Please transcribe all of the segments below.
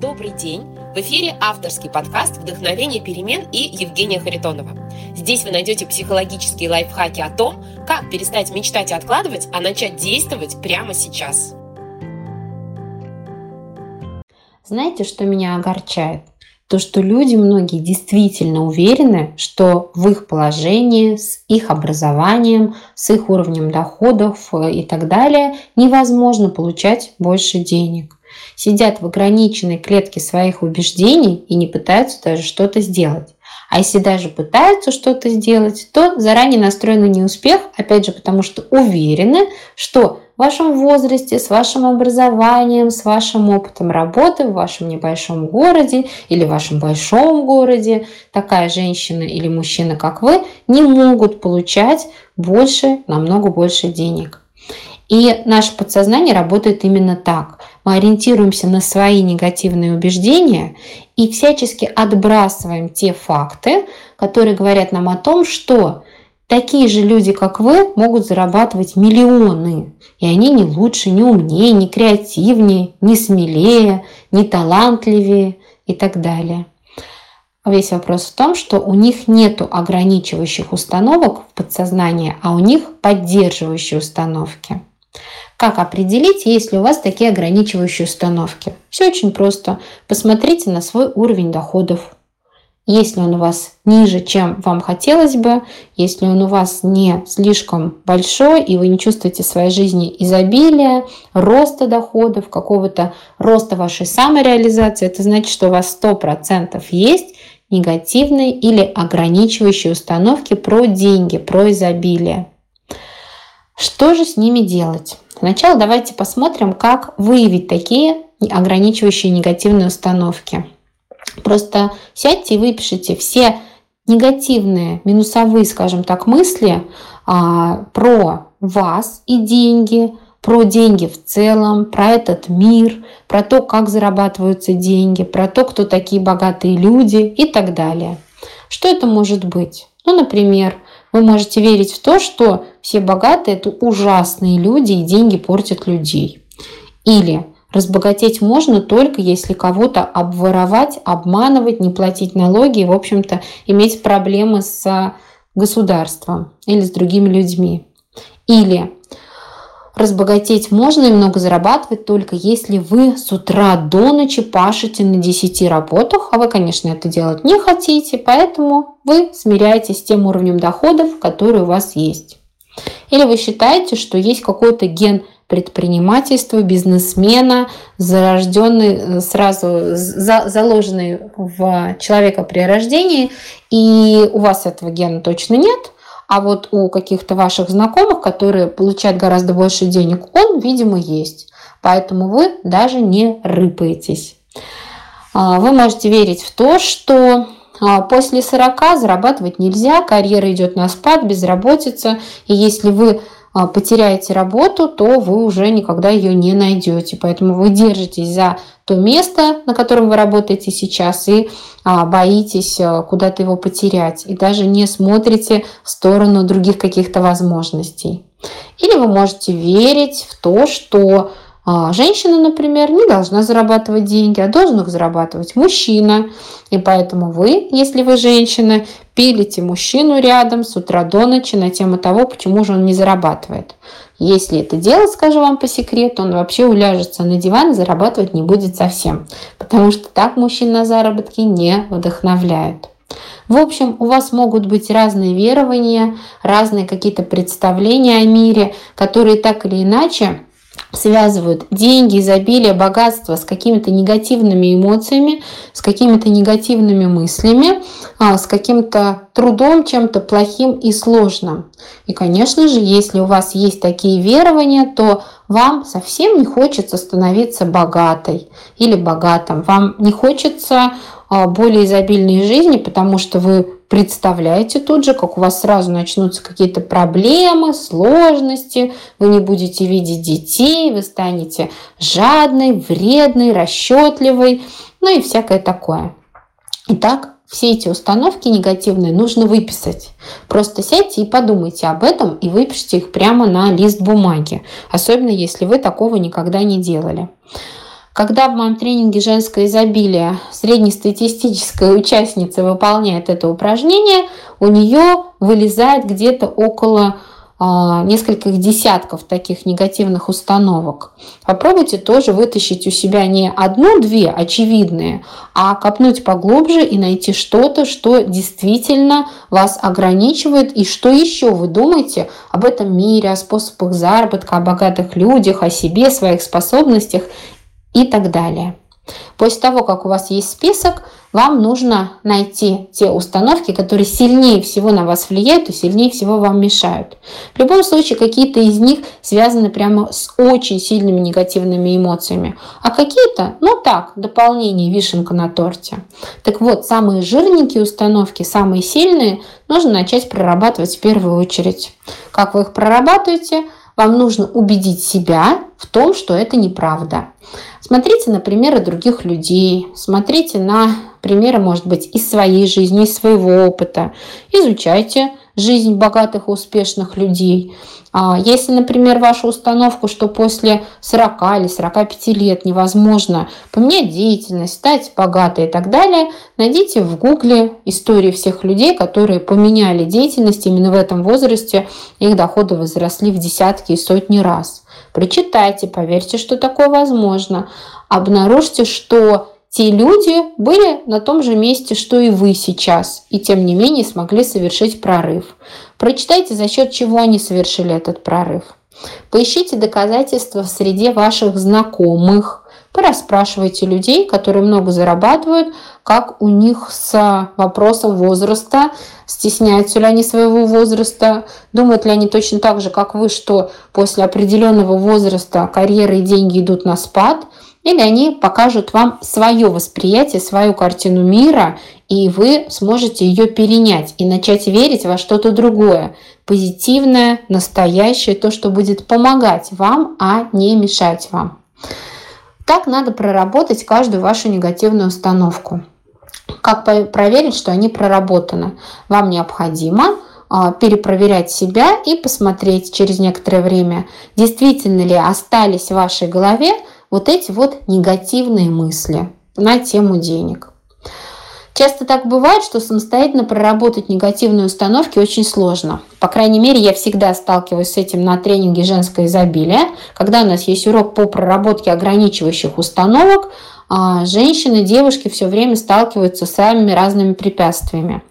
Добрый день! В эфире авторский подкаст «Вдохновение перемен» и Евгения Харитонова. Здесь вы найдете психологические лайфхаки о том, как перестать мечтать и откладывать, а начать действовать прямо сейчас. Знаете, что меня огорчает? То, что люди многие действительно уверены, что в их положении, с их образованием, с их уровнем доходов э, и так далее невозможно получать больше денег сидят в ограниченной клетке своих убеждений и не пытаются даже что-то сделать. А если даже пытаются что-то сделать, то заранее настроены на неуспех, опять же, потому что уверены, что в вашем возрасте, с вашим образованием, с вашим опытом работы в вашем небольшом городе или в вашем большом городе такая женщина или мужчина, как вы, не могут получать больше, намного больше денег. И наше подсознание работает именно так. Мы ориентируемся на свои негативные убеждения и всячески отбрасываем те факты, которые говорят нам о том, что такие же люди, как вы, могут зарабатывать миллионы. И они не лучше, не умнее, не креативнее, не смелее, не талантливее и так далее. Весь вопрос в том, что у них нет ограничивающих установок в подсознании, а у них поддерживающие установки. Как определить, есть ли у вас такие ограничивающие установки? Все очень просто. Посмотрите на свой уровень доходов. Если он у вас ниже, чем вам хотелось бы, если он у вас не слишком большой, и вы не чувствуете в своей жизни изобилия, роста доходов, какого-то роста вашей самореализации, это значит, что у вас 100% есть негативные или ограничивающие установки про деньги, про изобилие. Что же с ними делать? Сначала давайте посмотрим, как выявить такие ограничивающие негативные установки. Просто сядьте и выпишите все негативные, минусовые, скажем так, мысли а, про вас и деньги, про деньги в целом, про этот мир, про то, как зарабатываются деньги, про то, кто такие богатые люди и так далее. Что это может быть? Ну, например, вы можете верить в то, что все богатые – это ужасные люди, и деньги портят людей. Или разбогатеть можно только если кого-то обворовать, обманывать, не платить налоги и, в общем-то, иметь проблемы с государством или с другими людьми. Или Разбогатеть можно и много зарабатывать только если вы с утра до ночи пашете на 10 работах, а вы, конечно, это делать не хотите, поэтому вы смиряетесь с тем уровнем доходов, который у вас есть. Или вы считаете, что есть какой-то ген предпринимательства, бизнесмена, зарожденный, э, сразу за, заложенный в человека при рождении, и у вас этого гена точно нет – а вот у каких-то ваших знакомых, которые получают гораздо больше денег, он, видимо, есть. Поэтому вы даже не рыпаетесь. А, вы можете верить в то, что а, после 40 зарабатывать нельзя, карьера идет на спад, безработица. И если вы потеряете работу, то вы уже никогда ее не найдете. Поэтому вы держитесь за то место, на котором вы работаете сейчас, и а, боитесь а, куда-то его потерять, и даже не смотрите в сторону других каких-то возможностей. Или вы можете верить в то, что а женщина, например, не должна зарабатывать деньги, а должен их зарабатывать мужчина. И поэтому вы, если вы женщина, пилите мужчину рядом с утра до ночи на тему того, почему же он не зарабатывает. Если это делать, скажу вам по секрету, он вообще уляжется на диван и зарабатывать не будет совсем. Потому что так мужчин на заработки не вдохновляют. В общем, у вас могут быть разные верования, разные какие-то представления о мире, которые так или иначе связывают деньги, изобилие, богатство с какими-то негативными эмоциями, с какими-то негативными мыслями, а, с каким-то трудом, чем-то плохим и сложным. И, конечно же, если у вас есть такие верования, то вам совсем не хочется становиться богатой или богатым. Вам не хочется а, более изобильной жизни, потому что вы представляете тут же, как у вас сразу начнутся какие-то проблемы, сложности, вы не будете видеть детей, вы станете жадной, вредной, расчетливой, ну и всякое такое. Итак, все эти установки негативные нужно выписать. Просто сядьте и подумайте об этом и выпишите их прямо на лист бумаги, особенно если вы такого никогда не делали. Когда в моем тренинге «Женское изобилие» среднестатистическая участница выполняет это упражнение, у нее вылезает где-то около а, нескольких десятков таких негативных установок. Попробуйте тоже вытащить у себя не одну-две очевидные, а копнуть поглубже и найти что-то, что действительно вас ограничивает и что еще вы думаете об этом мире, о способах заработка, о богатых людях, о себе, своих способностях и так далее. После того, как у вас есть список, вам нужно найти те установки, которые сильнее всего на вас влияют и сильнее всего вам мешают. В любом случае, какие-то из них связаны прямо с очень сильными негативными эмоциями, а какие-то, ну так, дополнение, вишенка на торте. Так вот, самые жирненькие установки, самые сильные, нужно начать прорабатывать в первую очередь. Как вы их прорабатываете? Вам нужно убедить себя в том, что это неправда. Смотрите на примеры других людей, смотрите на примеры, может быть, из своей жизни, из своего опыта. Изучайте жизнь богатых и успешных людей. А если, например, ваша установка, что после 40 или 45 лет невозможно поменять деятельность, стать богатой и так далее, найдите в гугле истории всех людей, которые поменяли деятельность именно в этом возрасте, их доходы возросли в десятки и сотни раз. Прочитайте, поверьте, что такое возможно. Обнаружьте, что те люди были на том же месте, что и вы сейчас, и тем не менее смогли совершить прорыв. Прочитайте, за счет чего они совершили этот прорыв. Поищите доказательства в среде ваших знакомых. Порасспрашивайте людей, которые много зарабатывают, как у них с вопросом возраста, стесняются ли они своего возраста, думают ли они точно так же, как вы, что после определенного возраста карьера и деньги идут на спад – или они покажут вам свое восприятие, свою картину мира, и вы сможете ее перенять и начать верить во что-то другое, позитивное, настоящее, то, что будет помогать вам, а не мешать вам. Так надо проработать каждую вашу негативную установку. Как проверить, что они проработаны? Вам необходимо а, перепроверять себя и посмотреть через некоторое время, действительно ли остались в вашей голове вот эти вот негативные мысли на тему денег. Часто так бывает, что самостоятельно проработать негативные установки очень сложно. По крайней мере, я всегда сталкиваюсь с этим на тренинге «Женское изобилие», когда у нас есть урок по проработке ограничивающих установок, а женщины, девушки все время сталкиваются с самыми разными препятствиями.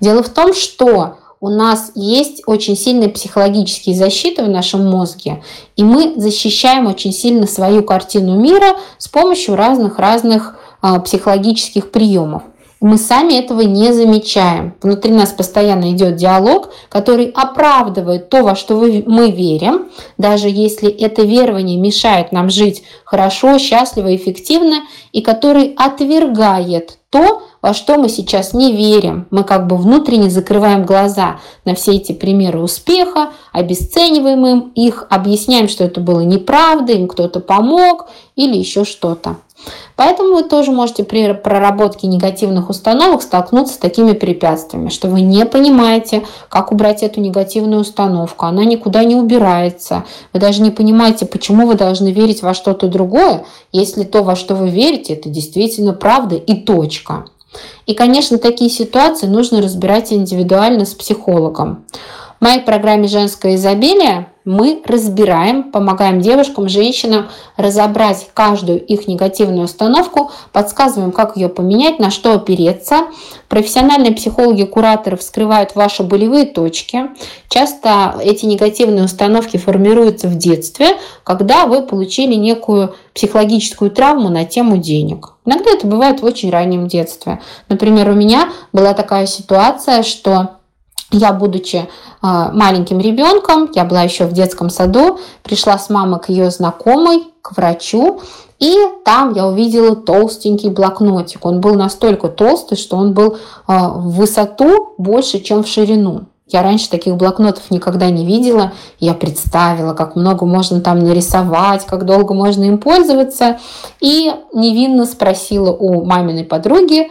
Дело в том, что у нас есть очень сильные психологические защиты в нашем мозге, и мы защищаем очень сильно свою картину мира с помощью разных-разных а, психологических приемов. Мы сами этого не замечаем. Внутри нас постоянно идет диалог, который оправдывает то, во что мы верим, даже если это верование мешает нам жить хорошо, счастливо, эффективно, и который отвергает то, во что мы сейчас не верим. Мы как бы внутренне закрываем глаза на все эти примеры успеха, обесцениваем их, объясняем, что это было неправда, им кто-то помог или еще что-то. Поэтому вы тоже можете при проработке негативных установок столкнуться с такими препятствиями, что вы не понимаете, как убрать эту негативную установку. Она никуда не убирается. Вы даже не понимаете, почему вы должны верить во что-то другое, если то, во что вы верите, это действительно правда и точка. И, конечно, такие ситуации нужно разбирать индивидуально с психологом. В моей программе «Женское изобилие» мы разбираем, помогаем девушкам, женщинам разобрать каждую их негативную установку, подсказываем, как ее поменять, на что опереться. Профессиональные психологи-кураторы вскрывают ваши болевые точки. Часто эти негативные установки формируются в детстве, когда вы получили некую психологическую травму на тему денег. Иногда это бывает в очень раннем детстве. Например, у меня была такая ситуация, что я, будучи а, маленьким ребенком, я была еще в детском саду, пришла с мамой к ее знакомой, к врачу, и там я увидела толстенький блокнотик. Он был настолько толстый, что он был а, в высоту больше, чем в ширину. Я раньше таких блокнотов никогда не видела. Я представила, как много можно там нарисовать, как долго можно им пользоваться. И невинно спросила у маминой подруги,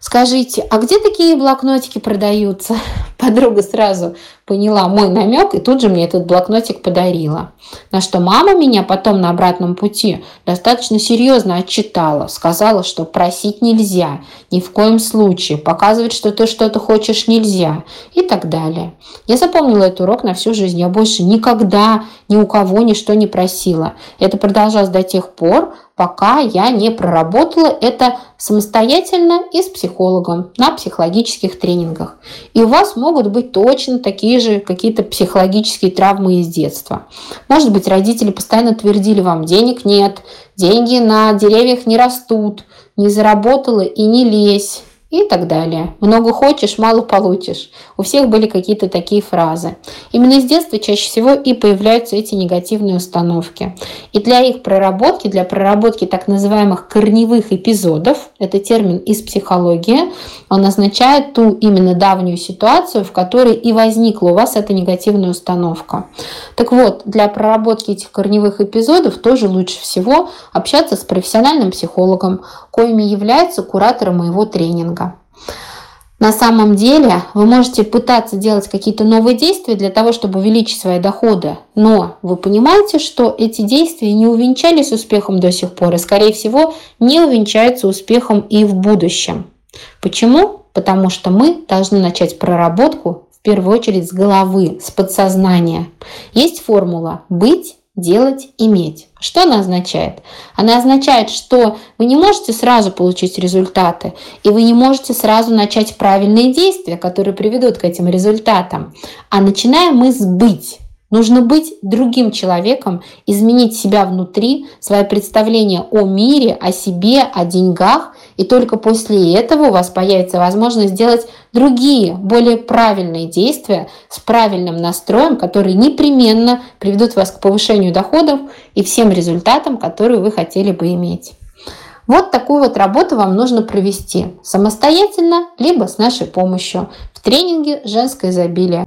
скажите, а где такие блокнотики продаются? Подруга сразу поняла мой намек и тут же мне этот блокнотик подарила. На что мама меня потом на обратном пути достаточно серьезно отчитала. Сказала, что просить нельзя, ни в коем случае, показывать, что ты что-то хочешь нельзя и так далее. Я запомнила этот урок на всю жизнь. Я больше никогда ни у кого ничто не просила. Это продолжалось до тех пор, пока я не проработала это самостоятельно и с психологом на психологических тренингах. И у вас могут быть точно такие же какие-то психологические травмы из детства. Может быть, родители постоянно твердили вам, денег нет, деньги на деревьях не растут, не заработала и не лезь и так далее. Много хочешь, мало получишь. У всех были какие-то такие фразы. Именно с детства чаще всего и появляются эти негативные установки. И для их проработки, для проработки так называемых корневых эпизодов, это термин из психологии, он означает ту именно давнюю ситуацию, в которой и возникла у вас эта негативная установка. Так вот, для проработки этих корневых эпизодов тоже лучше всего общаться с профессиональным психологом, коими является куратор моего тренинга. На самом деле вы можете пытаться делать какие-то новые действия для того, чтобы увеличить свои доходы, но вы понимаете, что эти действия не увенчались успехом до сих пор и, скорее всего, не увенчаются успехом и в будущем. Почему? Потому что мы должны начать проработку в первую очередь с головы, с подсознания. Есть формула «быть делать, иметь. Что она означает? Она означает, что вы не можете сразу получить результаты, и вы не можете сразу начать правильные действия, которые приведут к этим результатам. А начинаем мы с быть. Нужно быть другим человеком, изменить себя внутри, свое представление о мире, о себе, о деньгах, и только после этого у вас появится возможность сделать другие, более правильные действия с правильным настроем, которые непременно приведут вас к повышению доходов и всем результатам, которые вы хотели бы иметь. Вот такую вот работу вам нужно провести самостоятельно, либо с нашей помощью в тренинге «Женское изобилие».